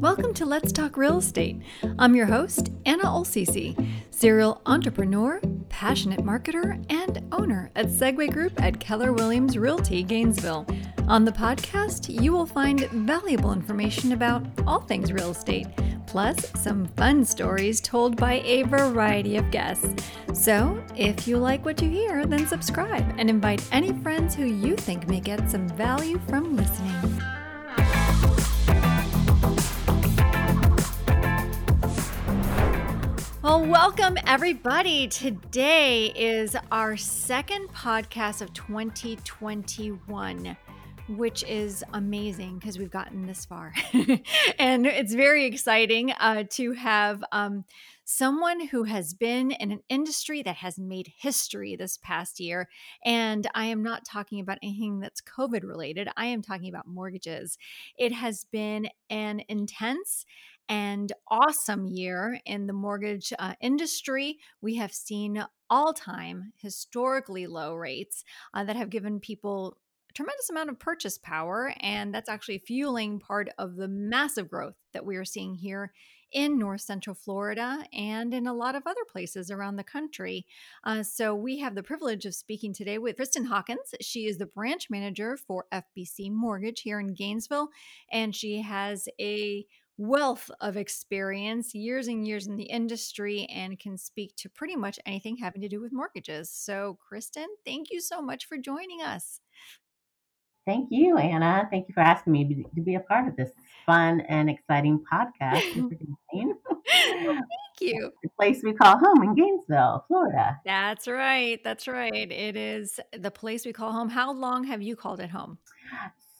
Welcome to Let's Talk Real Estate. I'm your host, Anna Olcese, serial entrepreneur, passionate marketer, and owner at Segway Group at Keller Williams Realty, Gainesville. On the podcast, you will find valuable information about all things real estate, plus some fun stories told by a variety of guests. So, if you like what you hear, then subscribe and invite any friends who you think may get some value from listening. Well, welcome everybody. Today is our second podcast of 2021 which is amazing because we've gotten this far. and it's very exciting uh, to have um, someone who has been in an industry that has made history this past year. And I am not talking about anything that's COVID related, I am talking about mortgages. It has been an intense and awesome year in the mortgage uh, industry. We have seen all time historically low rates uh, that have given people a tremendous amount of purchase power. And that's actually fueling part of the massive growth that we are seeing here in North Central Florida and in a lot of other places around the country. Uh, so, we have the privilege of speaking today with Kristen Hawkins. She is the branch manager for FBC Mortgage here in Gainesville, and she has a wealth of experience, years and years in the industry, and can speak to pretty much anything having to do with mortgages. So, Kristen, thank you so much for joining us. Thank you, Anna. Thank you for asking me to be a part of this fun and exciting podcast Thank you. The place we call home in Gainesville, Florida. That's right. That's right. It is the place we call home. How long have you called it home?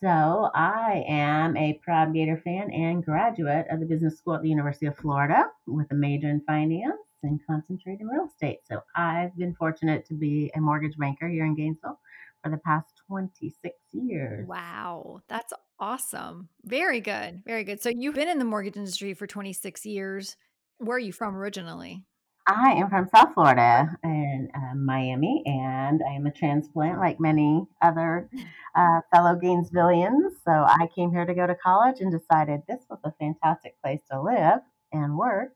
So, I am a proud Gator fan and graduate of the business school at the University of Florida with a major in finance and concentrate in real estate. So, I've been fortunate to be a mortgage banker here in Gainesville for the past 26 years. Wow, that's awesome. Very good. Very good. So, you've been in the mortgage industry for 26 years. Where are you from originally? I am from South Florida and uh, Miami, and I am a transplant like many other uh, fellow Gainesvillians. So I came here to go to college and decided this was a fantastic place to live and work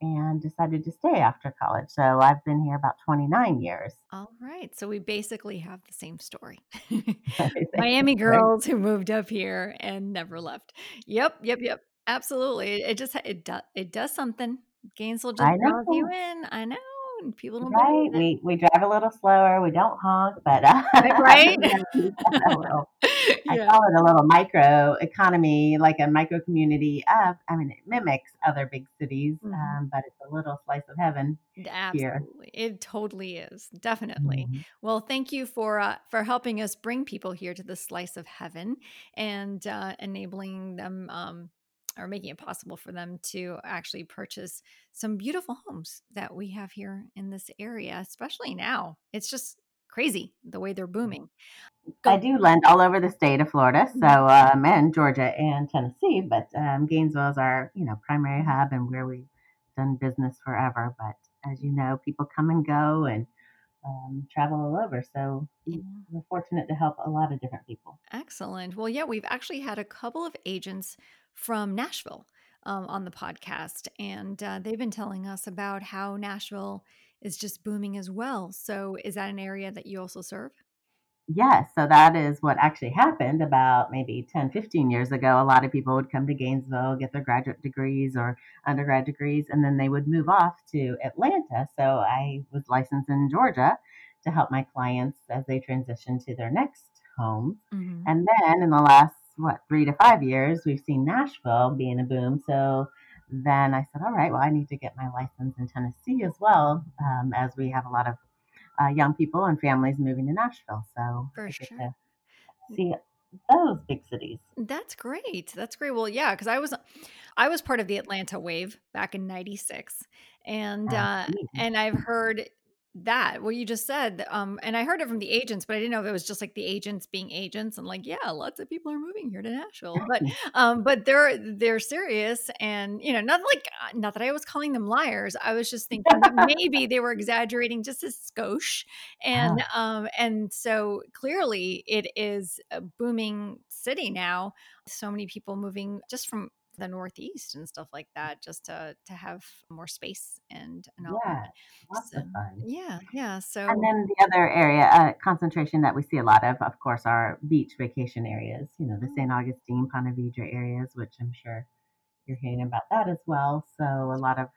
and decided to stay after college. So I've been here about 29 years. All right. So we basically have the same story. Miami girls who moved up here and never left. Yep, yep, yep. Absolutely. It just it does it does something. Gainesville just draws you in. I know. And people don't right. We we drive a little slower. We don't honk, but uh, right. I yeah. call it a little micro economy, like a micro community of. I mean, it mimics other big cities, mm-hmm. um, but it's a little slice of heaven. Absolutely, here. it totally is. Definitely. Mm-hmm. Well, thank you for uh, for helping us bring people here to the slice of heaven and uh, enabling them. Um, or making it possible for them to actually purchase some beautiful homes that we have here in this area, especially now. It's just crazy the way they're booming. Go. I do lend all over the state of Florida, so mm-hmm. um, and Georgia and Tennessee, but um, Gainesville is our you know primary hub and where we've done business forever. But as you know, people come and go and um, travel all over. So yeah. we're fortunate to help a lot of different people. Excellent. Well, yeah, we've actually had a couple of agents from Nashville um, on the podcast, and uh, they've been telling us about how Nashville is just booming as well. So, is that an area that you also serve? Yes, so that is what actually happened about maybe 10, 15 years ago. A lot of people would come to Gainesville, get their graduate degrees or undergrad degrees, and then they would move off to Atlanta. So I was licensed in Georgia to help my clients as they transition to their next home. Mm-hmm. And then in the last, what, three to five years, we've seen Nashville being a boom. So then I said, all right, well, I need to get my license in Tennessee as well, um, as we have a lot of uh, young people and families moving to Nashville. So for sure. see those big cities. That's great. That's great. Well, yeah, because I was I was part of the Atlanta wave back in '96, and uh, and I've heard that what you just said um and i heard it from the agents but i didn't know if it was just like the agents being agents and like yeah lots of people are moving here to nashville but um but they're they're serious and you know not like uh, not that i was calling them liars i was just thinking that maybe they were exaggerating just a skosh and um and so clearly it is a booming city now so many people moving just from the Northeast and stuff like that, just to to have more space and and all Yeah, that. So yeah, yeah. And then the other area, uh, concentration that we see a lot of, of course, are beach vacation areas, you know, the oh, St. Augustine, Ponte Vedra areas, which I'm sure you're hearing about that as well. So a lot of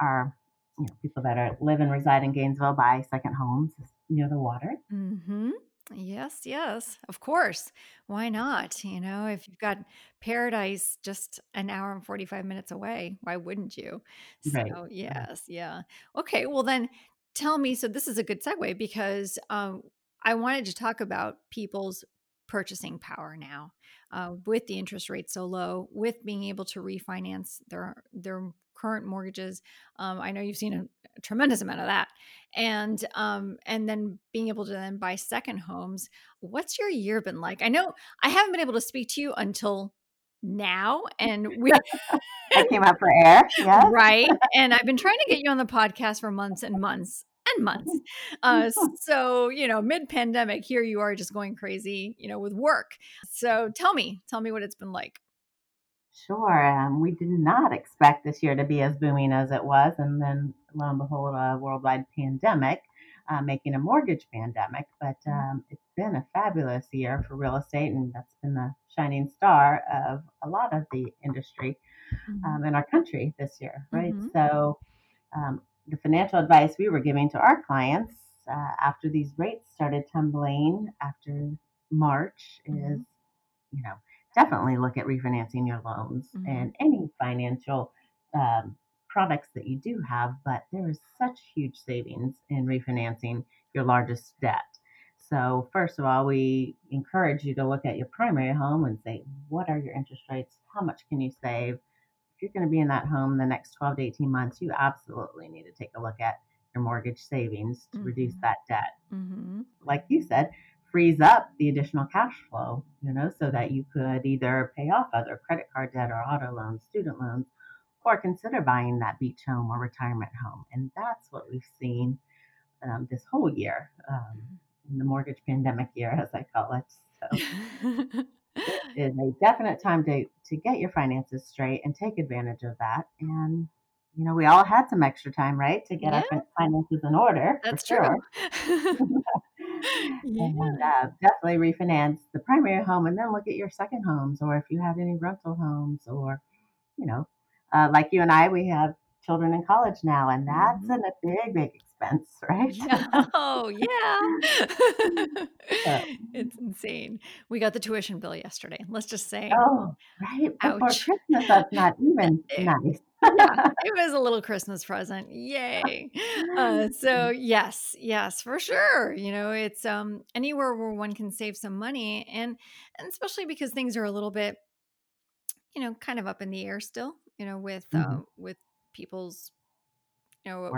our, you know, people that are live and reside in Gainesville buy second homes near the water. mm-hmm. Yes, yes, of course. Why not? You know, if you've got paradise just an hour and 45 minutes away, why wouldn't you? Right. So, yes, yeah. Okay, well, then tell me. So, this is a good segue because um, I wanted to talk about people's purchasing power now uh, with the interest rate so low, with being able to refinance their their current mortgages. Um, I know you've seen a, a tremendous amount of that. And um and then being able to then buy second homes what's your year been like? I know i haven't been able to speak to you until now and we I came up for air. Yes. right? And i've been trying to get you on the podcast for months and months and months. Uh so you know mid pandemic here you are just going crazy you know with work. So tell me tell me what it's been like Sure. Um, we did not expect this year to be as booming as it was. And then, lo and behold, a worldwide pandemic, uh, making a mortgage pandemic. But Mhm, um, it's been a fabulous year for real estate, and that's been the shining star of a lot of the industry mhm, um, in our country this year, right? mhm, So, um, the financial advice we were giving to our clients uh, after these rates started tumbling after March is mhm, you know, definitely look at refinancing your loans mhm, and any financial um, products that you do have. But there is such huge savings in refinancing your largest debt. So, first of all, we encourage you to look at your primary home and say, what are your interest rates? How much can you save? If you're going to be in that home the next 12 to 18 months, you absolutely need to take a look at your mortgage savings to reduce mhm, that debt mhm, like you said, frees up the additional cash flow, you know, so that you could either pay off other credit card debt or auto loans, student loans, or consider buying that beach home or retirement home. And that's what we've seen um, this whole year, um, in the mortgage pandemic year, as I call it. So it is a definite time to, to get your finances straight and take advantage of that. And, you know, we all had some extra time, right, to get yeah our finances in order That's true. sure. And uh, definitely refinance the primary home and then look at your second homes or if you have any rental homes or, you know, uh, like you and I, we have children in college now and that's Mhm. a big, big expense, right? Oh, yeah. It's insane. We got the tuition bill yesterday. Let's just say, oh, right before. Christmas, that's not even nice. Yeah, it was a little Christmas present. Yay. Uh, so yes, yes, for sure. You know, it's um anywhere where one can save some money and and especially because things are a little bit, you know, kind of up in the air still, you know, with uh Mhm. with people's you know well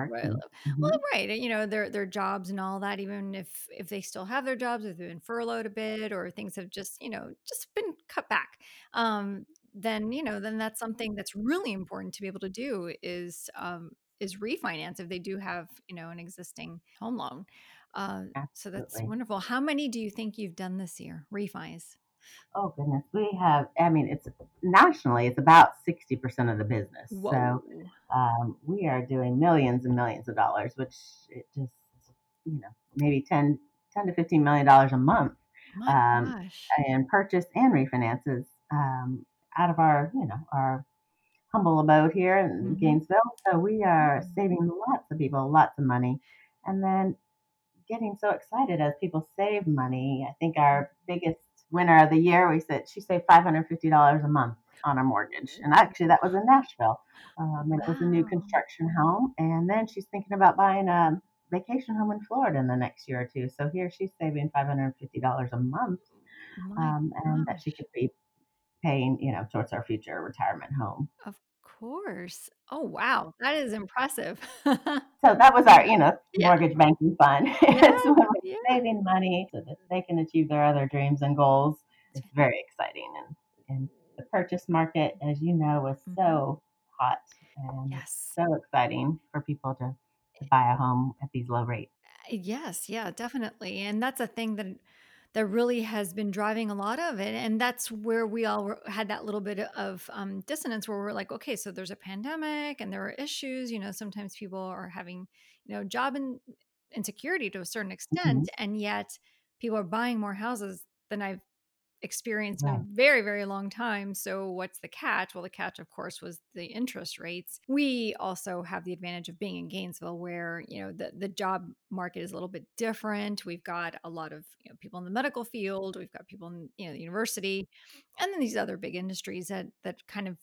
mhm. right you know their their jobs and all that even if if they still have their jobs if they've been furloughed a bit or things have just you know just been cut back um then you know then that's something that's really important to be able to do is um is refinance if they do have you know an existing home loan. Uh so that's wonderful. How many do you think you've done this year refis? Oh goodness, we have. I mean, it's nationally, it's about sixty percent of the business. So um, we are doing millions and millions of dollars, which it just, you know, maybe 10, 10 to fifteen million dollars a month um, in purchase and refinances um, out of our, you know, our humble abode here in hmm Gainesville. So we are saving lots of people lots of money, and then getting so excited as people save money. I think our biggest winner of the year, we said she saved $550 a month on her mortgage. And actually, that was in Nashville. Um, it was a new construction home. And then she's thinking about buying a vacation home in Florida in the next year or two. So here she's saving $550 a month my um, and that she could be paying, you know, towards our future retirement home. Of course. Oh, wow. That is impressive. So that was our, you know, Yeah. mortgage banking fund. Yeah. when we're Yeah. saving money so that they can achieve their other dreams and goals. It's very exciting. And, and the purchase market, as you know, is Mhm. so hot and Yes. so exciting for people to, to buy a home at these low rates. Yes. Yeah, definitely. And that's a thing that that really has been driving a lot of it. And that's where we all had that little bit of um, dissonance where we're like, okay, so there's a pandemic and there are issues. You know, sometimes people are having, you know, job in, insecurity to a certain extent. Mhm. And yet people are buying more houses than I've experienced in a very, very long time. So, what's the catch? Well, the catch, of course, was the interest rates. We also have the advantage of being in Gainesville, where you know the the job market is a little bit different. We've got a lot of you know, people in the medical field. We've got people in you know the university, and then these other big industries that that kind of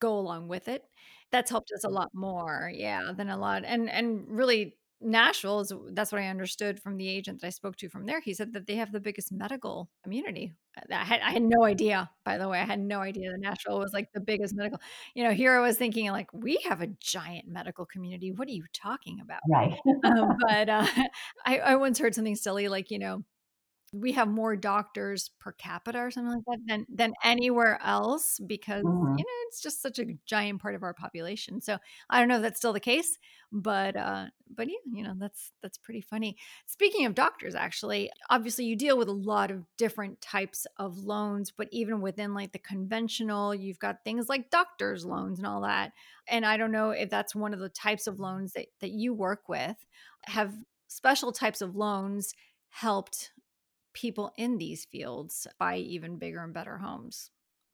go along with it. That's helped us a mm. lot more, yeah, than a lot. And and really Nashville is that's what I understood from the agent that I spoke to from there. He said that they have the biggest medical community. Uh, I had I had no idea, by the way. I had no idea that Nashville was like the biggest medical. You know, here I was thinking like we have a giant medical community. What are you talking about? Right. Um, but uh, I, I once heard something silly like you know we have more doctors per capita or something like that than than anywhere else because you Mhm. know it's just such a giant part of our population. So I don't know if that's still the case, but uh but yeah, you know that's that's pretty funny. Speaking of doctors actually, obviously you deal with a lot of different types of loans, but even within like the conventional, you've got things like doctors loans and all that. And I don't know if that's one of the types of loans that that you work with. Have special types of loans helped people in these fields buy even bigger and better homes.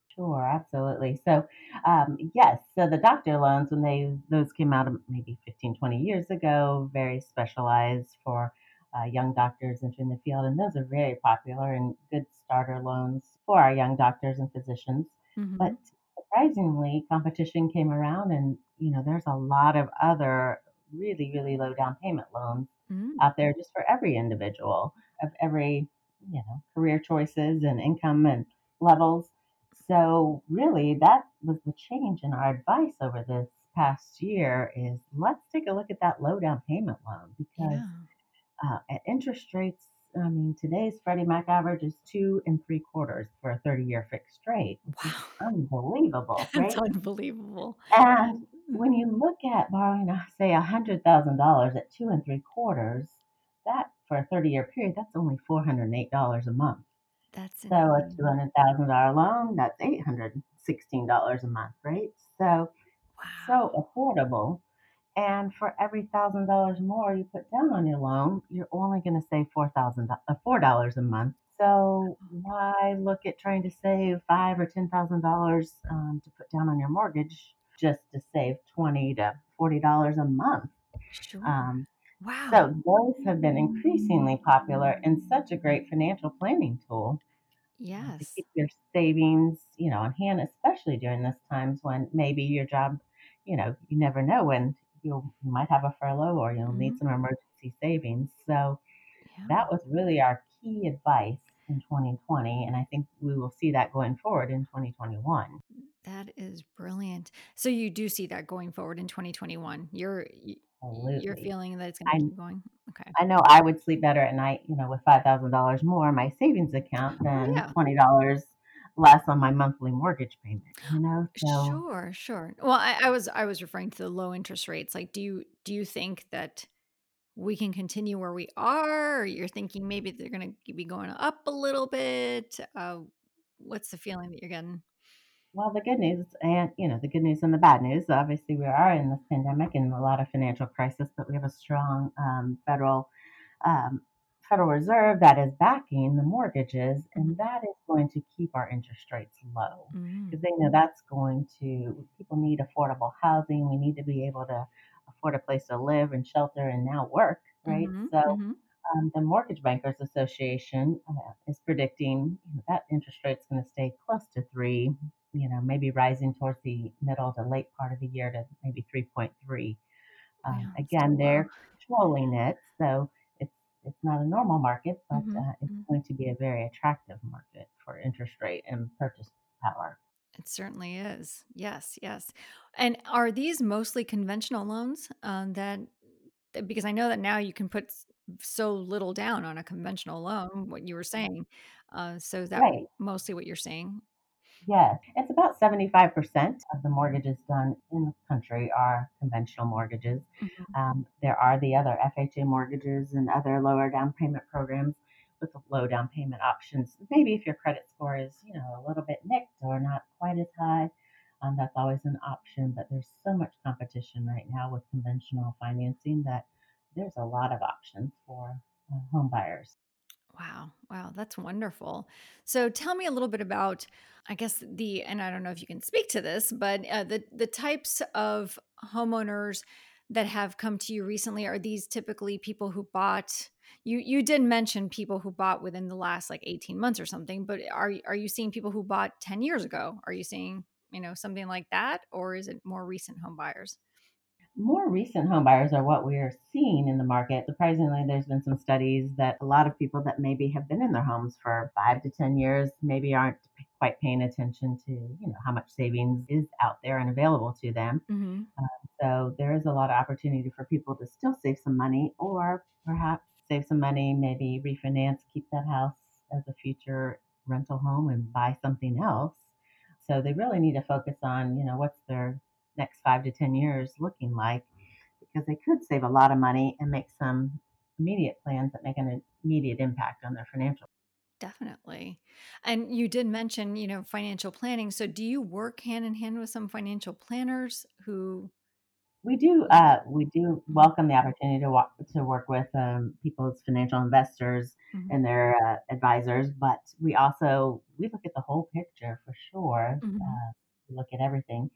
Sure, absolutely. So, um, yes, so the doctor loans, when they those came out maybe 15, 20 years ago, very specialized for uh, young doctors entering the field, and those are very popular and good starter loans for our young doctors and physicians. But Mhm. surprisingly, competition came around, and you know, there's a lot of other really, really low down payment loans Mm. out there just for every individual of every, you know, career choices and income and levels. So really that was the change in our advice over this past year is let's take a look at that low down payment loan because uh, at interest rates, I mean, today's Freddie Mac average is two and three quarters for a 30 year fixed rate, which is Wow. unbelievable, That's right? unbelievable. And when you look at borrowing, uh, say, $100,000 at two and three quarters, that for a 30 year period, that's only $408 a month. That's So a $200,000 loan, that's $816 a month, right? So, so affordable. And for every thousand dollars more you put down on your loan, you're only going to save four thousand uh, four dollars a month. So why look at trying to save five or ten thousand dollars um, to put down on your mortgage just to save twenty to forty dollars a month? Sure. Um, Wow. so those have been increasingly popular and such a great financial planning tool uh, to Yes. keep your savings, you know, on hand, especially during this times when maybe your job, you know, you never know when you'll you might have a furlough or you'll need Mhm. some emergency savings. So Yeah. that was really our key advice in 2020, and I think we will see that going forward in 2021. That is brilliant. So you do see that going forward in 2021. You're y- you're feeling that it's going to keep going. Okay. I know I would sleep better at night, you know, with $5,000 more in my savings account than yeah. $20 less on my monthly mortgage payment, you know? So Sure, sure. Well, I, I was I was referring to the low interest rates. Like, do you do you think that we can continue where we are, or you're thinking maybe they're going to be going up a little bit? Uh, what's the feeling that you're getting? Well, the good news and, you know, the good news and the bad news, obviously we are in this pandemic and a lot of financial crisis, but we have a strong um, federal um, Federal Reserve that is backing the mortgages, and that is going to keep our interest rates low Mm, because they know that's going to people need affordable housing. We need to be able to afford a place to live and shelter and now work, right? mhm, So mhm. um, the Mortgage Bankers Association uh, is predicting you know, that interest rate's going to stay close to three, you know, maybe rising towards the middle to late part of the year to maybe 3.3. Um, Yeah, again, they're controlling it, so it's it's not a normal market, but Mhm, uh, it's mhm. going to be a very attractive market for interest rate and purchase power. It certainly is. Yes, yes. And are these mostly conventional loans um, that because I know that now you can put so little down on a conventional loan, what you were saying. Uh, so is that Right. mostly what you're saying? Yes, it's about 75% of the mortgages done in the country are conventional mortgages. Mhm. Um, there are the other FHA mortgages and other lower down payment programs, with the low down payment options. Maybe if your credit score is, you know, a little bit nicked or not quite as high, um, that's always an option. But there's so much competition right now with conventional financing that there's a lot of options for uh, home buyers. Wow. Wow. That's wonderful. So tell me a little bit about, I guess, the, and I don't know if you can speak to this, but uh, the, the types of homeowners that have come to you recently. Are these typically people who bought? You you did mention people who bought within the last like 18 months or something, but are are you seeing people who bought 10 years ago? Are you seeing, you know, something like that or is it more recent home buyers? More recent home buyers are what we are seeing in the market. Surprisingly, there's been some studies that a lot of people that maybe have been in their homes for five to 10 years maybe aren't quite paying attention to, you know, how much savings is out there and available to them. hmm Uh, so there is a lot of opportunity for people to still save some money or perhaps save some money, maybe refinance, keep that house as a future rental home and buy something else. So they really need to focus on, you know, what's their next five to 10 years looking like because they could save a lot of money and make some immediate plans that make an immediate impact on their financial. Definitely. And you did mention, you know, financial planning. So do you work hand in hand with some financial planners who We do uh, we do welcome the opportunity to walk, to work with um, people's financial investors Mhm, and their uh, advisors, but we also we look at the whole picture for sure. mhm, Uh, we look at everything,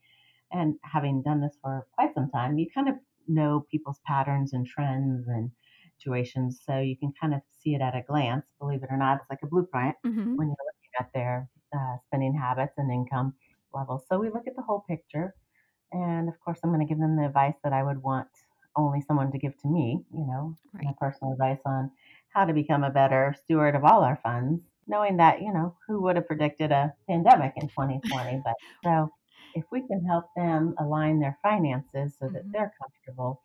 and having done this for quite some time, you kind of know people's patterns and trends and situations, so you can kind of see it at a glance. Believe it or not, it's like a blueprint mhm. when you're looking at their uh, spending habits and income levels. So we look at the whole picture and of course, I'm going to give them the advice that I would want only someone to give to me, you know, my personal advice on how to become a better steward of all our funds, knowing that, you know, who would have predicted a pandemic in 2020? But so if we can help them align their finances so that Mhm. they're comfortable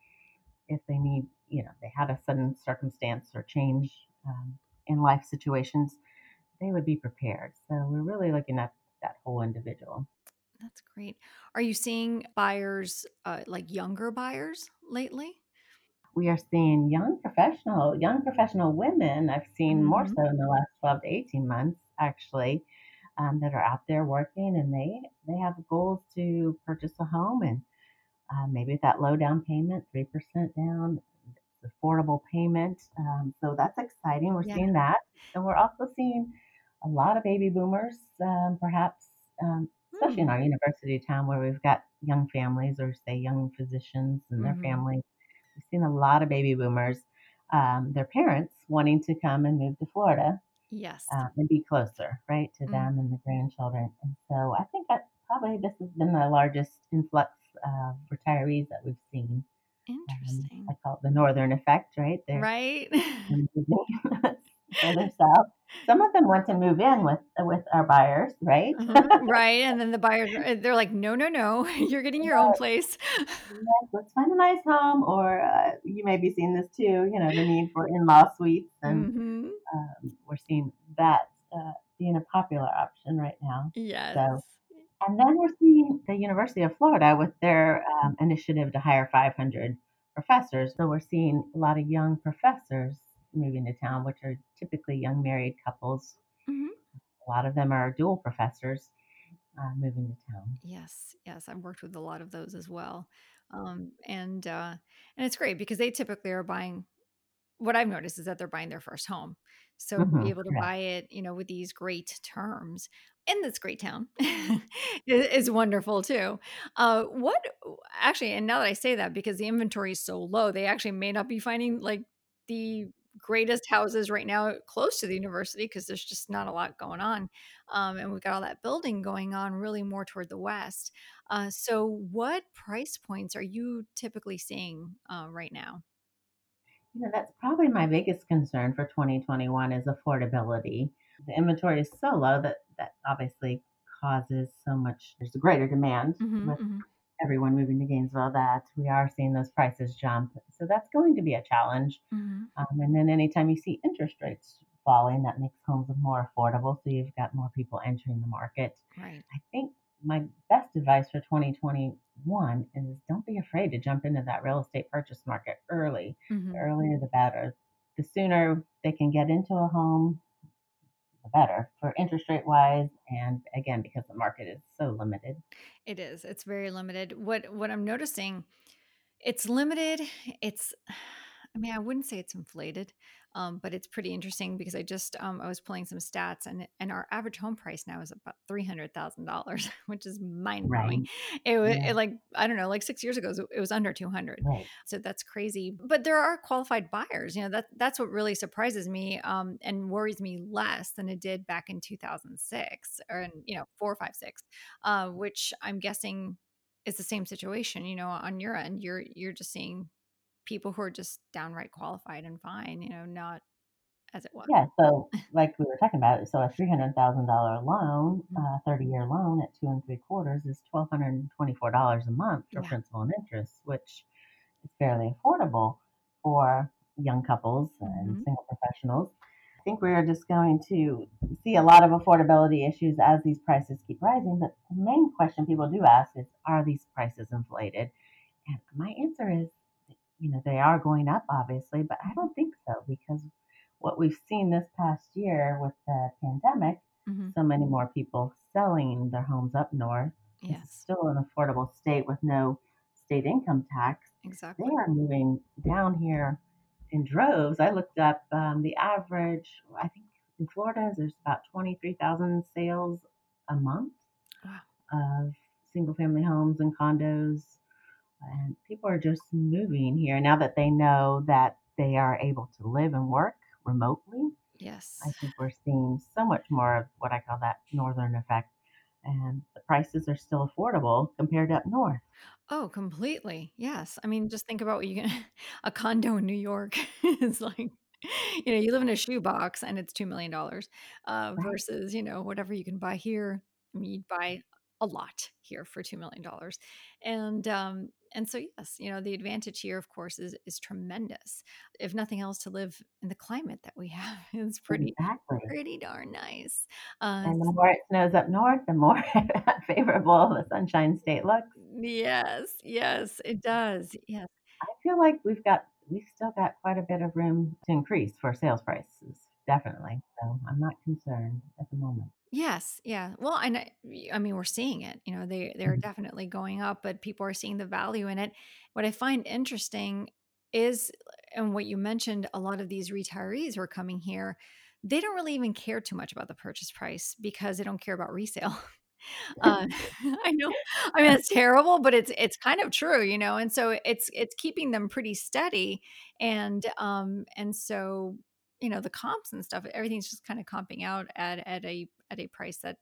if they need, you know, they had a sudden circumstance or change um, in life situations, they would be prepared. So we're really looking at that whole individual. That's great. Are you seeing buyers, uh, like younger buyers lately? we are seeing young professional young professional women i've seen more Mhm. so in the last 12 to 18 months actually um, that are out there working and they they have goals to purchase a home and uh, maybe that low down payment 3% down affordable payment um, so that's exciting we're Yeah. seeing that and we're also seeing a lot of baby boomers um, perhaps um, especially in Mm. our university town where we've got young families or say young physicians and their Mhm. families We've seen a lot of baby boomers, um, their parents wanting to come and move to Florida Yes. uh, and be closer, right, to Mm. them and the grandchildren. And so I think that probably this has been the largest influx of retirees that we've seen. Um, I Interesting. call it the northern effect, right? They're Right? further south. Some of them want to move in with with our buyers, right? Mhm. Right, and then the buyers they're like, "No, no, no. You're getting your own place." Yes, let's find a nice home, or uh, you may be seeing this too. You know, the need for in-law suites, and Mhm. um, we're seeing that uh, being a popular option right now. Yes. So, and then we're seeing the University of Florida with their um, initiative to hire 500 professors. So we're seeing a lot of young professors moving to town, which are typically young married couples. Mhm. A lot of them are dual professors uh, moving to town. Yes, yes, I've worked with a lot of those as well. Um, and, uh, and it's great because they typically are buying what I've noticed is that they're buying their first home. So to be able to correct. buy it, you know, with these great terms in this great town is wonderful too. Uh, what actually, and now that I say that, because the inventory is so low, they actually may not be finding like the greatest houses right now close to the university because there's just not a lot going on. Um, and we've got all that building going on really more toward the west. Uh, so, what price points are you typically seeing uh, right now? You know, that's probably my biggest concern for 2021 is affordability. The inventory is so low that that obviously causes so much. There's a greater demand hmm with everyone moving to Gainesville that we are seeing those prices jump. So that's going to be a challenge. hmm Um, and then anytime you see interest rates falling, that makes homes more affordable. So you've got more people entering the market. Right. I think my best advice for 2021 is don't be afraid to jump into that real estate purchase market early. The Mhm. earlier the better. the sooner they can get into a home, the better for interest rate wise. And again, because the market is so limited. It is. It's very limited. What what I'm noticing, it's limited. It's I mean, I wouldn't say it's inflated, um, but it's pretty interesting because I just um, I was pulling some stats and and our average home price now is about three hundred thousand dollars, which is mind blowing. Right. It, wa- Yeah. it like I don't know, like six years ago it was it was under two hundred, Right. so that's crazy. But there are qualified buyers. You know that that's what really surprises me um, and worries me less than it did back in two thousand six or in, you know four five six, uh, which I'm guessing is the same situation. You know, on your end, you're you're just seeing people who are just downright qualified and fine, you know, not as it was. Yeah. So, like we were talking about, so a $300,000 loan, Mhm. uh, 30 year loan at two and three quarters is $1,224 a month for Yeah. principal and interest, which is fairly affordable for young couples and Mhm. single professionals. I think we're just going to see a lot of affordability issues as these prices keep rising. But the main question people do ask is Are these prices inflated? And my answer is, you know, they are going up, obviously, but I don't think so because what we've seen this past year with the pandemic, Mhm. so many more people selling their homes up north. Yes, still an affordable state with no state income tax. Exactly. They are moving down here in droves. I looked up um, the average, I think in Florida, there's about 23,000 sales a month Wow. of single family homes and condos. And people are just moving here now that they know that they are able to live and work remotely. Yes. I think we're seeing so much more of what I call that northern effect. And the prices are still affordable compared to up north. Oh, completely. Yes. I mean, just think about what you can a condo in New York is like, you know, you live in a shoebox and it's $2 million, uh, versus, you know, whatever you can buy here. I mean, you'd buy a lot here for 2 million. dollars. And, um, and so, yes, you know, the advantage here, of course, is, is tremendous. If nothing else, to live in the climate that we have is pretty, Exactly. pretty darn nice. Uh, And the more it snows up north, the more favorable the Sunshine State looks. yes, yes, it does. Yes. I feel like we've got we've still got quite a bit of room to increase for sales prices, definitely. So I'm not concerned at the moment. Yes, yeah. Well, and I I mean, we're seeing it, you know, they they're Mhm. definitely going up, but people are seeing the value in it. What I find interesting is and what you mentioned, a lot of these retirees who are coming here, they don't really even care too much about the purchase price because they don't care about resale. Uh, I know, I mean, it's terrible, but it's it's kind of true, you know, and so it's it's keeping them pretty steady, and, um, and so, you know, the comps and stuff, everything's just kinda comping out at at a at a price that,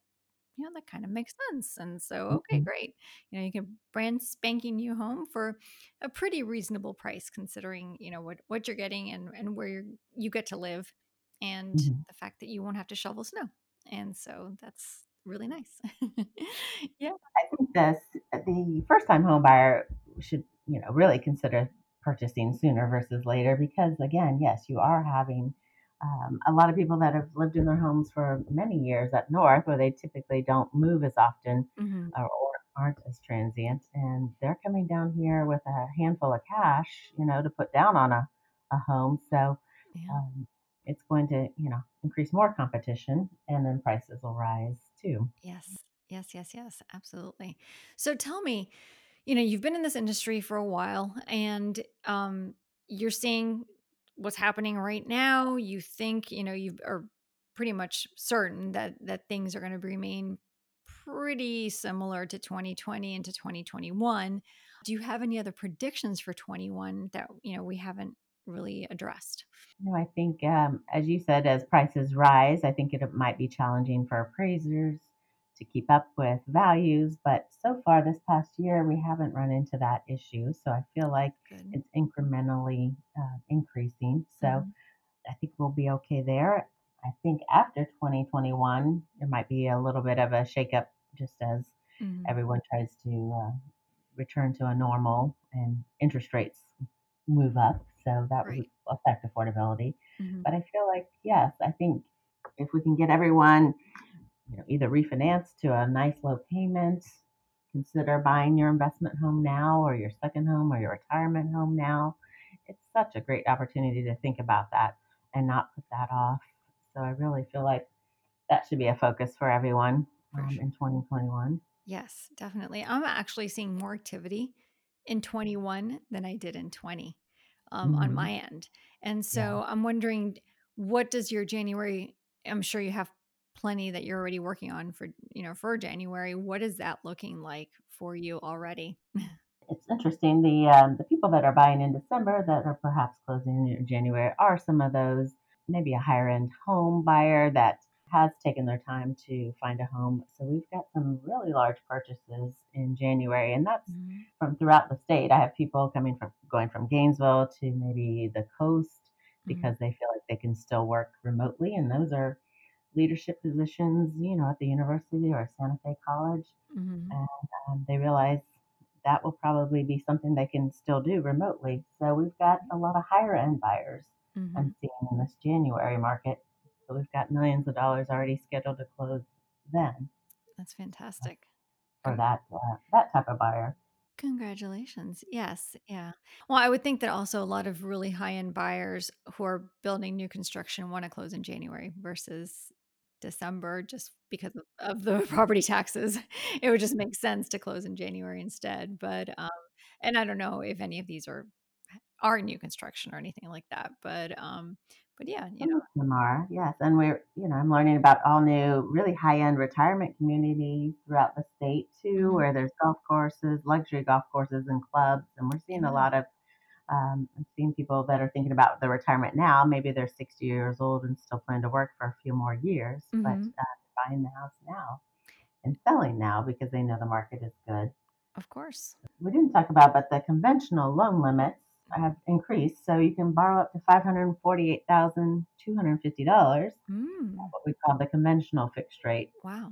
you know, that kinda makes sense, and so, okay, Mhm. great. You know, you can brand spanking new home for a pretty reasonable price considering, you know, what what you're getting and and where you're you get to live, and Mhm. the fact that you won't have to shovel snow, and so that's really nice. Yeah. I think this the first time home buyer should, you know, really consider purchasing sooner versus later because again, yes, you are having um, a lot of people that have lived in their homes for many years up north where they typically don't move as often Mhm. or, or aren't as transient and they're coming down here with a handful of cash, you know, to put down on a, a home. So Yeah. um, it's going to, you know, increase more competition and then prices will rise too. Yes. Yes, yes, yes, absolutely. So tell me, you know, you've been in this industry for a while and um you're seeing what's happening right now. You think, you know, you are pretty much certain that that things are going to remain pretty similar to 2020 and to 2021. Do you have any other predictions for 21 that, you know, we haven't really addressed? No, I think, um, as you said, as prices rise, I think it might be challenging for appraisers to keep up with values. But so far this past year, we haven't run into that issue. So I feel like Good. it's incrementally uh, increasing. So Mhm. I think we'll be okay there. I think after 2021, there might be a little bit of a shakeup just as Mhm. everyone tries to uh, return to a normal and interest rates move up. So that Right. would affect affordability. Mhm. But I feel like, yes, I think if we can get everyone, you know, either refinance to a nice low payment, consider buying your investment home now or your second home or your retirement home now. It's such a great opportunity to think about that and not put that off. So I really feel like that should be a focus for everyone um, in 2021. Yes, definitely. I'm actually seeing more activity in 21 than I did in 20 um, on hmm my end. And Yeah. so I'm wondering, what does your January? I'm sure you have plenty that you're already working on for you know for January. What is that looking like for you already? It's interesting. The um, the people that are buying in December that are perhaps closing in January are some of those maybe a higher end home buyer that has taken their time to find a home. So we've got some really large purchases in January, and that's Mhm, from throughout the state. I have people coming from going from Gainesville to maybe the coast mhm, because they feel like they can still work remotely, and those are leadership positions, you know, at the university or Santa Fe College mhm, and um, they realize that will probably be something they can still do remotely. So we've got a lot of higher end buyers mhm. I'm seeing in this January market. So we've got millions of dollars already scheduled to close then That's fantastic. for that uh, that type of buyer. Congratulations. Yes. Yeah. Well, I would think that also a lot of really high end buyers who are building new construction want to close in January versus December just because of, of the property taxes. It would just make sense to close in January instead. But, um, and I don't know if any of these are are new construction or anything like that. But, um, but yeah, you know. them are, yes. And we're, you know, I'm learning about all new, really high end retirement communities throughout the state too, Mhm. where there's golf courses, luxury golf courses, and clubs. And we're seeing a lot of Um, I've seen people that are thinking about their retirement now. Maybe they're 60 years old and still plan to work for a few more years, but hmm uh, buying the house now and selling now because they know the market is good. Of course. We didn't talk about, but the conventional loan limits have increased, so you can borrow up to $548,250, Mm, what we call the conventional fixed rate wow.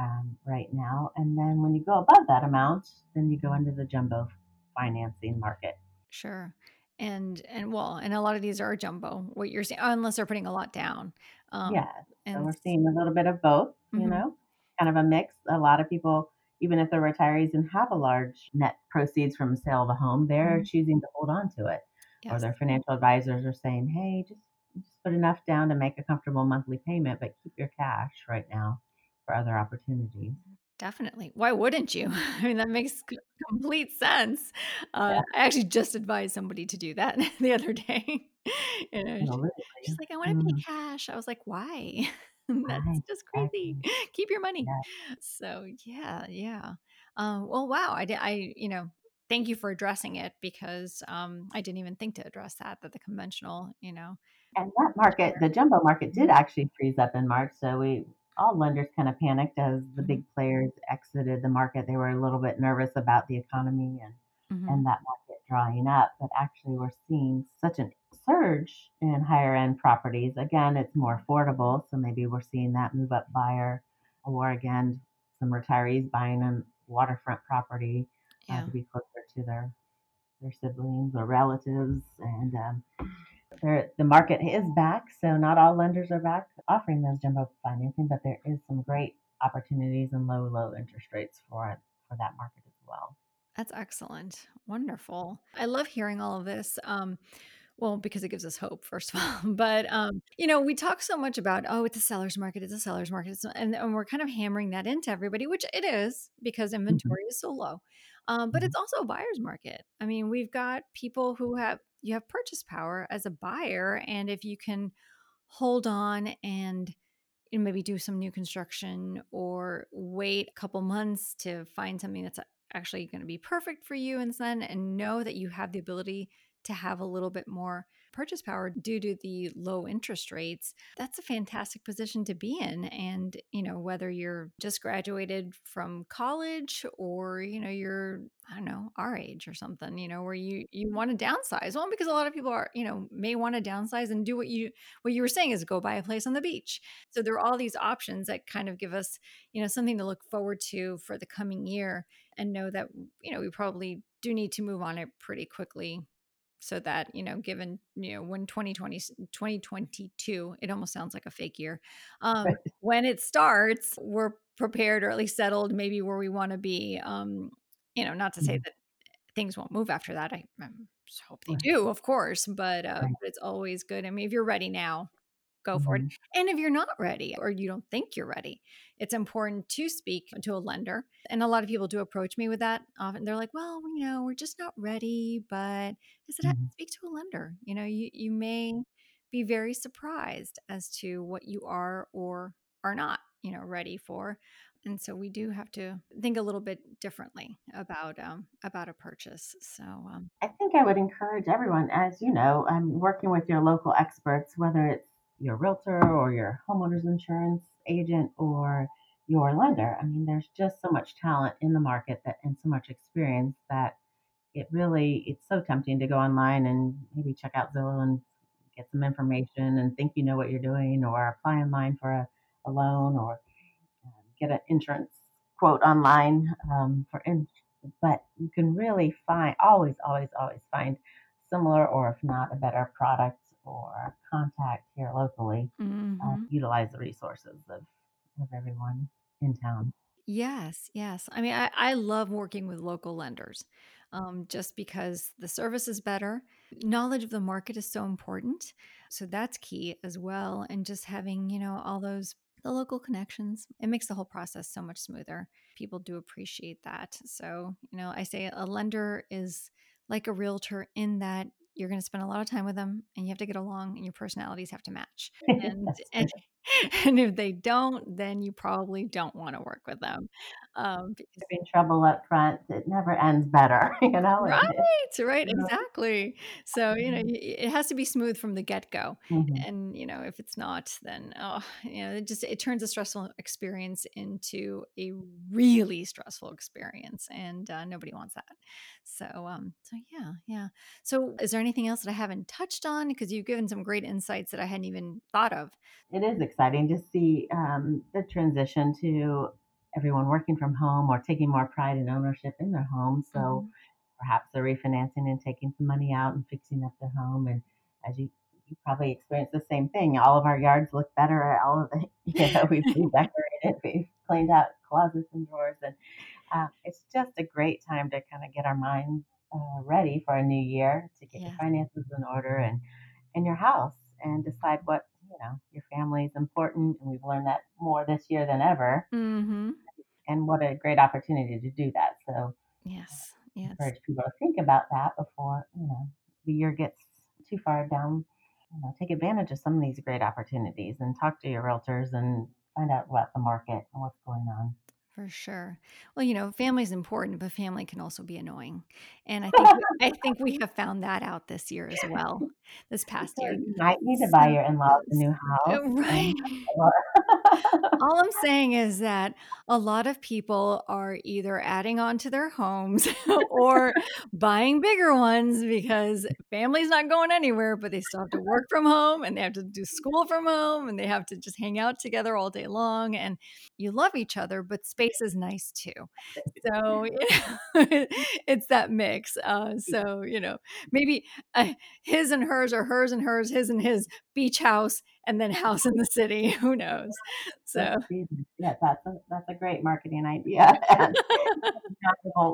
um, right now. And then when you go above that amount, then you go into the jumbo financing market. Sure. And and well, and a lot of these are jumbo, what you're saying, unless they're putting a lot down. Um, Yes. So and we're seeing a little bit of both, you mhm, know, kind of a mix. A lot of people, even if they're retirees and have a large net proceeds from the sale of a home, they're mhm, choosing to hold on to it. Or their financial advisors are saying, hey, just, just put enough down to make a comfortable monthly payment, but keep your cash right now for other opportunities. Definitely. Why wouldn't you? I mean, that makes complete sense. Uh, Yeah, I actually just advised somebody to do that the other day. you know, she- she's like, I want to pay Mm, cash. I was like, why? That's right, just crazy. Keep your money. Yeah. So yeah, yeah. Um, well, wow. I did. I you know, thank you for addressing it because um, I didn't even think to address that. That the conventional, you know, And that market, the jumbo market did actually freeze up in March. So we all lenders kind of panicked as the big players exited the market. They were a little bit nervous about the economy and mhm, and that market drying up. But actually, we're seeing such a surge in higher end properties. Again, it's more affordable, so maybe we're seeing that move up buyer, or again, some retirees buying a waterfront property uh, to be closer to their their siblings or relatives, and um, there, the market is back, so not all lenders are back offering those jumbo financing, but there is some great opportunities and low, low interest rates for for that market as well. That's excellent. Wonderful. I love hearing all of this. Um, well, because it gives us hope, first of all. But um, you know, we talk so much about, oh, it's a seller's market, it's a seller's market. It's and, and we're kind of hammering that into everybody, which it is because Mhm, inventory is so low. Um, but mhm, it's also a buyer's market. I mean, we've got people who have you have purchase power as a buyer, and if you can hold on and you know, maybe do some new construction or wait a couple months to find something that's actually going to be perfect for you and then and know that you have the ability to have a little bit more purchase power due to the low interest rates that's a fantastic position to be in. And you know whether you're just graduated from college or you know you're i don't know our age or something you know where you you want to downsize. Well because a lot of people are you know may want to downsize and do what you what you were saying is go buy a place on the beach. So there are all these options that kind of give us, you know, something to look forward to for the coming year and know that, you know, we probably do need to move on it pretty quickly so that, you know, given, you know, when 2020 2022, it almost sounds like a fake year. Um, when it starts, we're prepared or at least settled maybe where we want to be. Um, you know, not to say mhm. that things won't move after that. I, I hope they Right. do, of course, but uh, Right. but it's always good. I mean, if you're ready now, go for it. And if you're not ready or you don't think you're ready, it's important to speak to a lender. And a lot of people do approach me with that. Often they're like, "Well, you know, we're just not ready." But I said, "Uh, Mhm. "Speak to a lender. You know, you you may be very surprised as to what you are or are not, you know, ready for." And so we do have to think a little bit differently about um, about a purchase. So um, I think I would encourage everyone, as you know, I'm working with your local experts, whether it's your realtor or your homeowner's insurance agent or your lender. I mean, there's just so much talent in the market that and so much experience that it really it's so tempting to go online and maybe check out Zillow and get some information and think you know what you're doing or apply online for a, a loan or um, get an insurance quote online um, for in, but you can really find always always always find similar or if not a better product or contact here locally uh, mhm. utilize the resources of, of everyone in town Yes, yes. I mean, I, I love working with local lenders um, just because the service is better. Knowledge of the market is so important. So that's key as well. And just having, you know, all those the local connections, it makes the whole process so much smoother. People do appreciate that. So, you know, I say a lender is like a realtor in that you're going to spend a lot of time with them and you have to get along and your personalities have to match. And, and and if they don't, then you probably don't want to work with them. Um, because trouble up front it never ends better you know right, it, right, you know, exactly. So, you know, it has to be smooth from the get-go. mhm. And, you know, if it's not, then oh, you know, it just it turns a stressful experience into a really stressful experience. And uh, nobody wants that. So, um, so yeah, yeah. So is there anything else that I haven't touched on? Because you've given some great insights that I hadn't even thought of. it is exciting to see um, the transition to everyone working from home or taking more pride and ownership in their home. So Mhm. perhaps they're refinancing and taking some money out and fixing up their home. And as you, you probably experienced the same thing. All of our yards look better. All of the, you know, we've redecorated, we've cleaned out closets and drawers, and uh, it's just a great time to kind of get our minds uh, ready for a new year, to get your finances in order and and your house, and decide what know your family is important. And we've learned that more this year than ever. hmm And what a great opportunity to do that. So Yes. Yes. encourage people to think about that before you know the year gets too far down. You know, take advantage of some of these great opportunities and talk to your realtors and find out about the market and what's going on. For sure. Well, you know, family is important, but family can also be annoying. And I think we, I think we have found that out this year as well, this past year. you might need to buy your in-laws a new house right. All I'm saying is that a lot of people are either adding on to their homes or buying bigger ones because family's not going anywhere, but they still have to work from home and they have to do school from home and they have to just hang out together all day long. And you love each other, but space is nice too. So, you know, it's that mix. Uh, so, you know, maybe uh, his and hers or hers and hers, his and his beach house and then house in the city. Who knows? So, That's. Yeah, that's a that's a great marketing idea.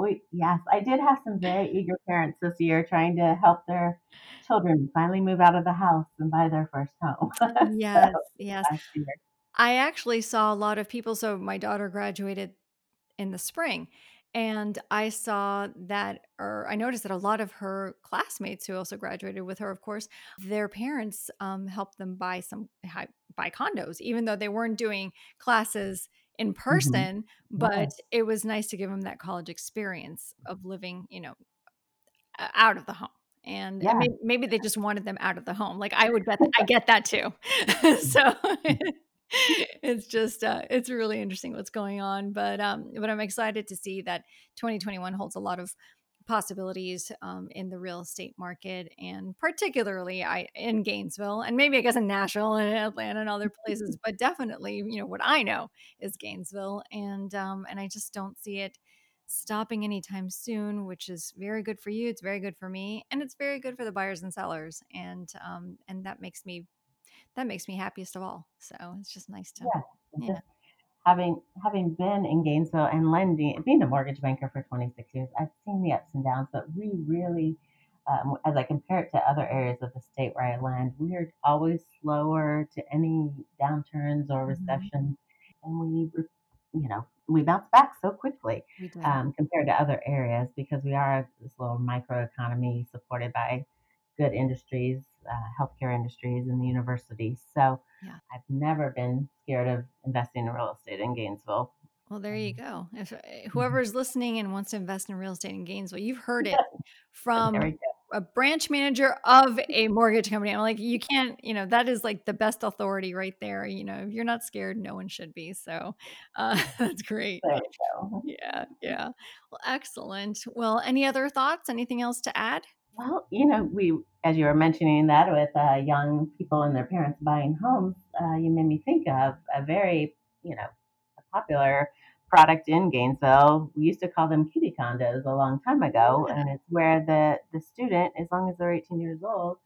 We yes, I did have some very eager parents this year trying to help their children finally move out of the house and buy their first home. so yes, yes. I actually saw a lot of people. So, my daughter graduated in the spring. And I saw that, or I noticed that a lot of her classmates who also graduated with her, of course, their parents um, helped them buy some buy condos, even though they weren't doing classes in hmm person. But Yes. it was nice to give them that college experience of living, you know, out of the home. And, Yeah. maybe, maybe they just wanted them out of the home. Like I would get, I get that too. so it's just, uh, it's really interesting what's going on. But, um, but I'm excited to see that 2021 holds a lot of possibilities um, in the real estate market, and particularly I in Gainesville, and maybe I guess in Nashville and Atlanta and other places. But definitely, you know, what I know is Gainesville, and um, and I just don't see it stopping anytime soon, which is very good for you. It's very good for me, and it's very good for the buyers and sellers, and um, and that makes me that makes me happiest of all. So it's just nice to Yeah. yeah having having been in Gainesville and lending, being a mortgage banker for 26 years, I've seen the ups and downs, but we really, um, as I compare it to other areas of the state where I lend, we are always slower to any downturns or Mhm. recessions, and we, you know, we bounce back so quickly um, compared to other areas because we are this little micro economy supported by good industries, uh, healthcare industries, and the universities. So Yeah. I've never been scared of investing in real estate in Gainesville. Well, there you Um, go. If uh, mhm. whoever's listening and wants to invest in real estate in Gainesville, you've heard it from a branch manager of a mortgage company. I'm like, you can't, you know, that is like the best authority right there. You know, if you're not scared, no one should be. So uh, that's great. There we go. Yeah, yeah. Well, excellent. Well, any other thoughts? Anything else to add? Well, you know, we, as you were mentioning that with uh, young people and their parents buying homes, uh, you made me think of a very, you know, a popular product in Gainesville. We used to call them kiddie condos a long time ago, and it's where the the student, as long as they're 18 years old,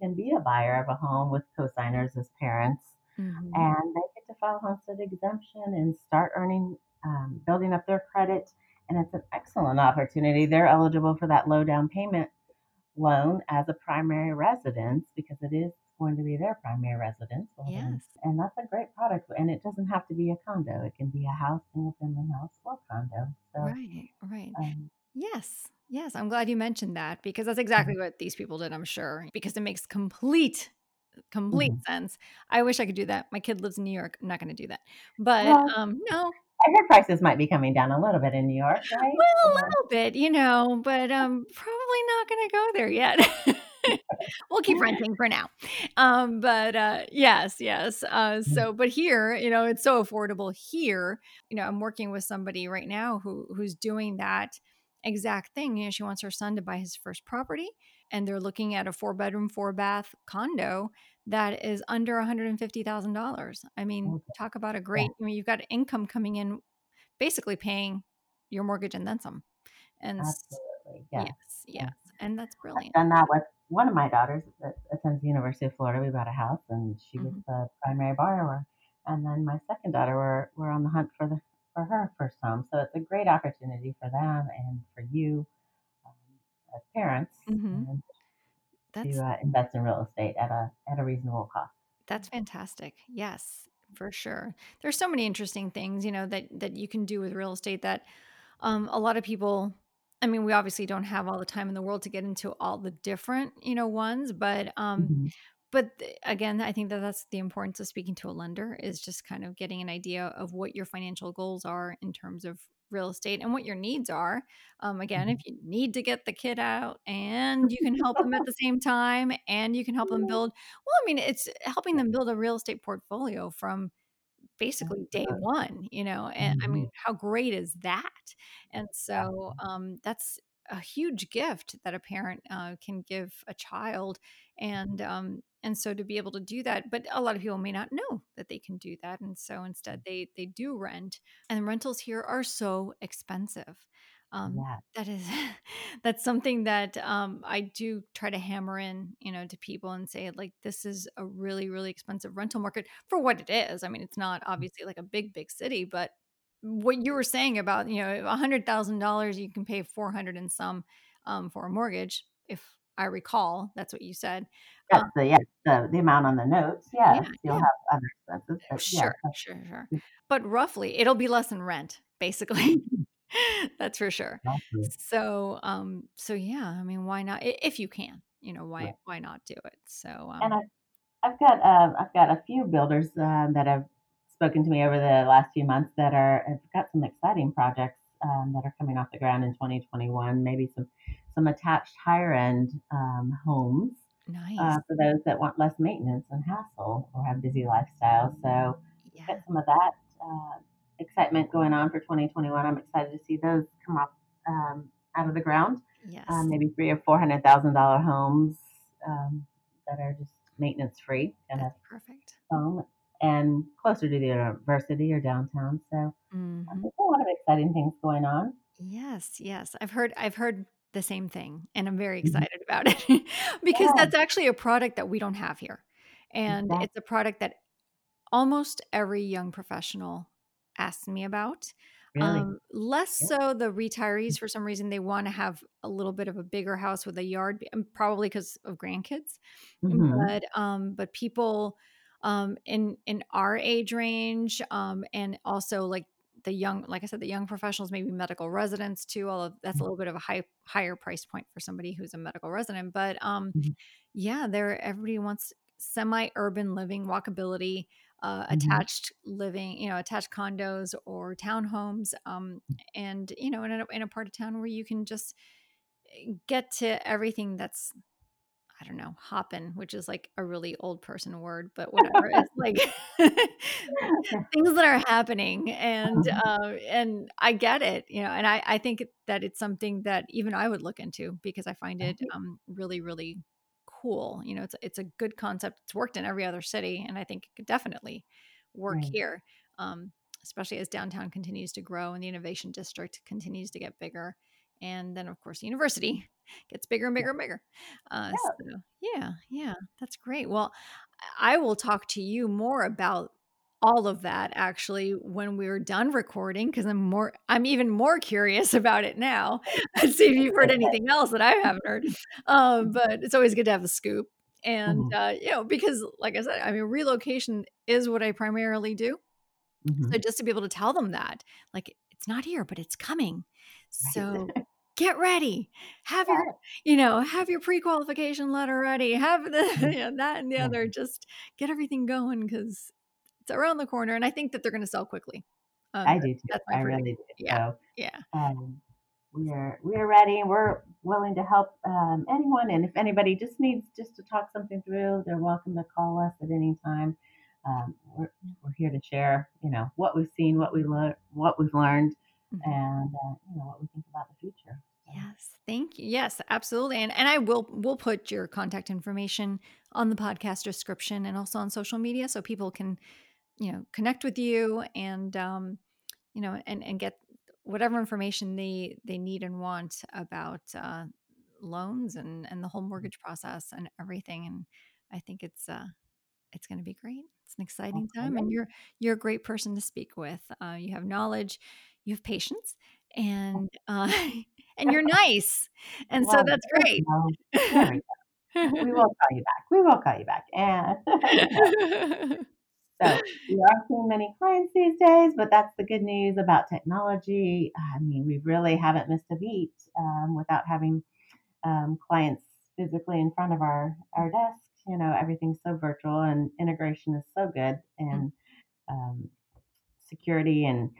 can be a buyer of a home with co-signers as parents, Mhm. and they get to file homestead exemption and start earning, um, building up their credit. And it's an excellent opportunity. They're eligible for that low down payment loan as a primary residence because it is going to be their primary residence. Yes. And that's a great product. And it doesn't have to be a condo. It can be a house, single family house, or condo. So, Right, right. um, Yes. Yes. I'm glad you mentioned that because that's exactly mhm, what these people did, I'm sure, because it makes complete, complete mhm. sense. I wish I could do that. My kid lives in New York. I'm not going to do that. But well, um, no, I heard prices might be coming down a little bit in New York, right? well, a little bit, you know, but um, probably not going to go there yet. we'll keep renting for now. Um, but uh, yes, yes. Uh, Mhm, so, but here, you know, it's so affordable here. You know, I'm working with somebody right now who who's doing that exact thing. You know, she wants her son to buy his first property, and they're looking at a four bedroom, four bath condo that is under $150,000. I mean, okay. talk about a great. I mean, you've got income coming in, basically paying your mortgage and then some. And absolutely. yes, Yes. yes, and that's I've brilliant. done that with one of my daughters that attends the University of Florida. We bought a house and she was Mhm. the primary borrower. And then my second daughter, we're, we're on the hunt for the for her first home. So it's a great opportunity for them and for you um, as parents hmm and to uh, invest in real estate at a at a reasonable cost. that's fantastic. Yes, for sure. There's so many interesting things, you know, that that you can do with real estate that um a lot of people I mean, we obviously don't have all the time in the world to get into all the different, you know, ones, but um hmm but th- again, I think that that's the importance of speaking to a lender is just kind of getting an idea of what your financial goals are in terms of real estate and what your needs are. Um, again, if you need to get the kid out and you can help them at the same time and you can help them build, well, I mean, it's helping them build a real estate portfolio from basically day one, you know, and I hmm mean, how great is that? And so um, that's a huge gift that a parent uh, can give a child, and um, and so to be able to do that, but a lot of people may not know that they can do that, and so instead they they do rent, and rentals here are so expensive. Um, Yeah. that is that's something that um, I do try to hammer in, you know, to people and say like this is a really really expensive rental market for what it is. I mean, it's not obviously like a big big city, but what you were saying about you know a hundred thousand dollars you can pay four hundred and some um, for a mortgage, if I recall, that's what you said. Um, the yes, the the amount on the notes. yeah, you'll yeah, have other expenses, but yes, sure, sure, sure. But roughly, it'll be less than rent, basically. That's for sure. exactly. So, um, so yeah, I mean, why not? If you can, you know, why Right. why not do it? So, And um, I I've got uh, I've got a few builders um, that have spoken to me over the last few months that are have got some exciting projects um, that are coming off the ground in 2021. Maybe some some attached higher end um, homes nice. uh, for those that want less maintenance and hassle or have busy lifestyles. So Yeah. got some of that uh, excitement going on for 2021. I'm excited to see those come up um, out of the ground. Um, Yes. maybe three or four hundred thousand dollar homes um, that are just maintenance free, of That's perfect. home, and closer to the university or downtown. So uh, hmm there's a lot of exciting things going on. Yes, yes. I've heard I've heard the same thing, and I'm very Mhm. excited about it because Yeah, that's actually a product that we don't have here, and exactly. it's a product that almost every young professional asks me about. Really? Um, less Yeah. so the retirees for some reason they want to have a little bit of a bigger house with a yard, um, probably because of grandkids. hmm But um, but people um in in our age range, um, and also like the young, like I said, the young professionals, maybe medical residents too. Although that's a little bit of a high higher price point for somebody who's a medical resident. But um, hmm yeah, there everybody wants semi-urban living, walkability, uh, hmm attached living, you know, attached condos or townhomes, um, and you know, in a, in a part of town where you can just eh, get to everything that's I don't know, hoppin', which is like a really old person word, but whatever. It's like things that are happening, and uh, and I get it, you know, and I I think that it's something that even I would look into because I find it um really really cool. You know, it's it's a good concept. It's worked in every other city, and I think it could definitely work right, here. Um, especially as downtown continues to grow and the innovation district continues to get bigger, and then of course the university gets bigger and bigger and bigger. Uh, yeah. so yeah, yeah, that's great. Well, I will talk to you more about all of that actually when we're done recording because I'm more I'm even more curious about it now. Let's see if you've heard anything else that I haven't heard. Um, but it's always good to have the scoop. And Mhm, uh, you know, because like I said, I mean relocation is what I primarily do. mhm. So just to be able to tell them that, like it's not here, but it's coming. So get ready. Have your, you know, have your pre-qualification letter ready. Have the mhm, you know, that and the yeah. other. Just get everything going because it's around the corner, and I think that they're going to sell quickly. Um, I do too. that's my I prediction. really do. Yeah, So, yeah, um, we are we are ready. And we're willing to help um, anyone, and if anybody just needs just to talk something through, they're welcome to call us at any time. Um, we're we're here to share, you know, what we've seen, what we learned, what we've learned, Mhm. and uh, you know what we think about the future. So, yes. Thank you. Yes, absolutely. And and I will will put your contact information on the podcast description and also on social media so people can you know connect with you and um, you know and and get whatever information they they need and want about uh, loans and and the whole mortgage process and everything and i think it's uh it's going to be great it's an exciting time and you're you're a great person to speak with uh, you have knowledge you have patience and uh and you're nice and so that's great we. We will call you back. We will call you back. And So we are seeing many clients these days, but that's the good news about technology. I mean, we really haven't missed a beat um, without having um, clients physically in front of our, our desk. You know, everything's so virtual and integration is so good and um, security and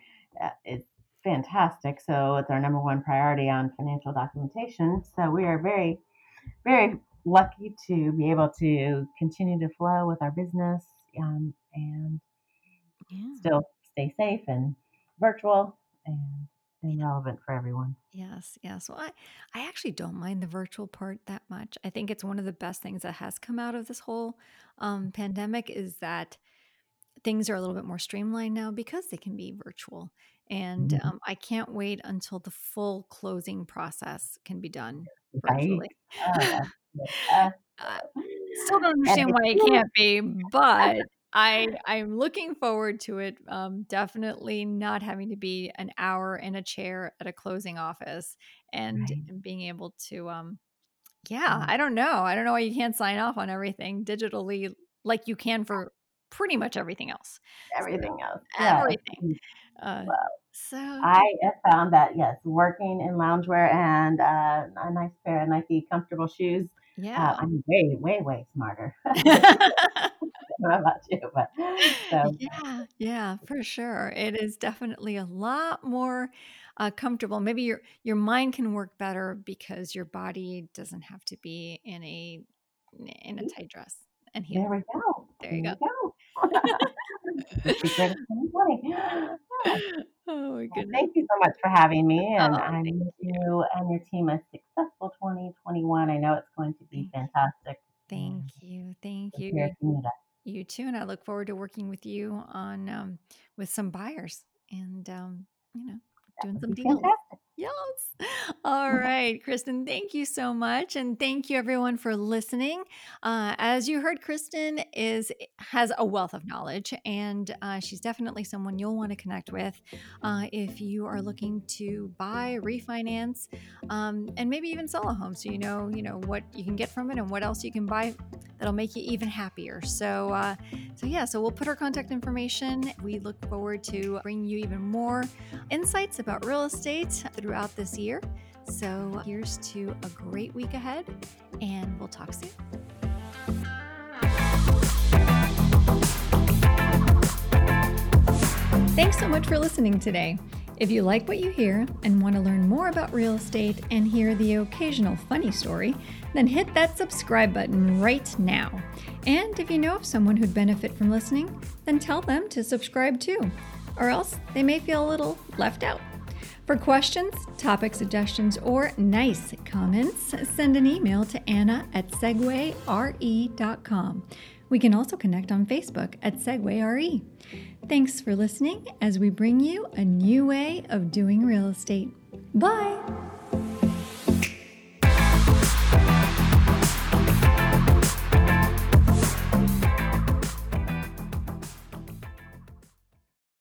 uh, it's fantastic. So it's our number one priority on financial documentation. So we are very, very lucky to be able to continue to flow with our business um, and yeah still stay safe and virtual and, and relevant for everyone. Yes, yes. Well, I, I actually don't mind the virtual part that much. I think it's one of the best things that has come out of this whole um, pandemic is that things are a little bit more streamlined now because they can be virtual. And Mhm. um, I can't wait until the full closing process can be done Right? virtually. Yes. Yes. Still don't understand why it can't, be, but I I'm looking forward to it. Um, definitely not having to be an hour in a chair at a closing office and, right? and being able to um yeah, Yeah. I don't know. I don't know why you can't sign off on everything digitally like you can for pretty much everything else. So Everything else. Yes. everything. Uh Well, so I have found that, yes, working in loungewear and uh, a nice pair of Nike comfortable shoes, uh, yeah. I'm way, way, way smarter. I don't know about you, but so Yeah, yeah, for sure. It is definitely a lot more uh, comfortable. Maybe your your mind can work better because your body doesn't have to be in a in a tight dress and there heels. we go. There There you go. go. The secret of 2020. Yeah. Oh my goodness. thank you so much for having me, and Oh, I wish you. you and your team a successful 2021. I know it's going to be fantastic, Thank you. Thank you. You, you need us. you too. And I look forward to working with you on um, with some buyers and um, you know, That doing some deals. fantastic. Yes. All right, Kristen, thank you so much. And thank you everyone for listening. Uh, as you heard, Kristen is has a wealth of knowledge, and uh, she's definitely someone you'll want to connect with uh, if you are looking to buy, refinance, um, and maybe even sell a home. So you know, you know what you can get from it and what else you can buy that'll make you even happier. So, uh, so yeah, so we'll put our contact information. We look forward to bringing you even more insights about real estate throughout this year. So, here's to a great week ahead, and we'll talk soon. Thanks so much for listening today. If you like what you hear and want to learn more about real estate and hear the occasional funny story, then hit that subscribe button right now. And if you know of someone who'd benefit from listening, then tell them to subscribe too, or else they may feel a little left out. For questions, topic suggestions, or nice comments, send an email to Anna at segwayre.com. We can also connect on Facebook at SegwayRE. Thanks for listening as we bring you a new way of doing real estate. Bye!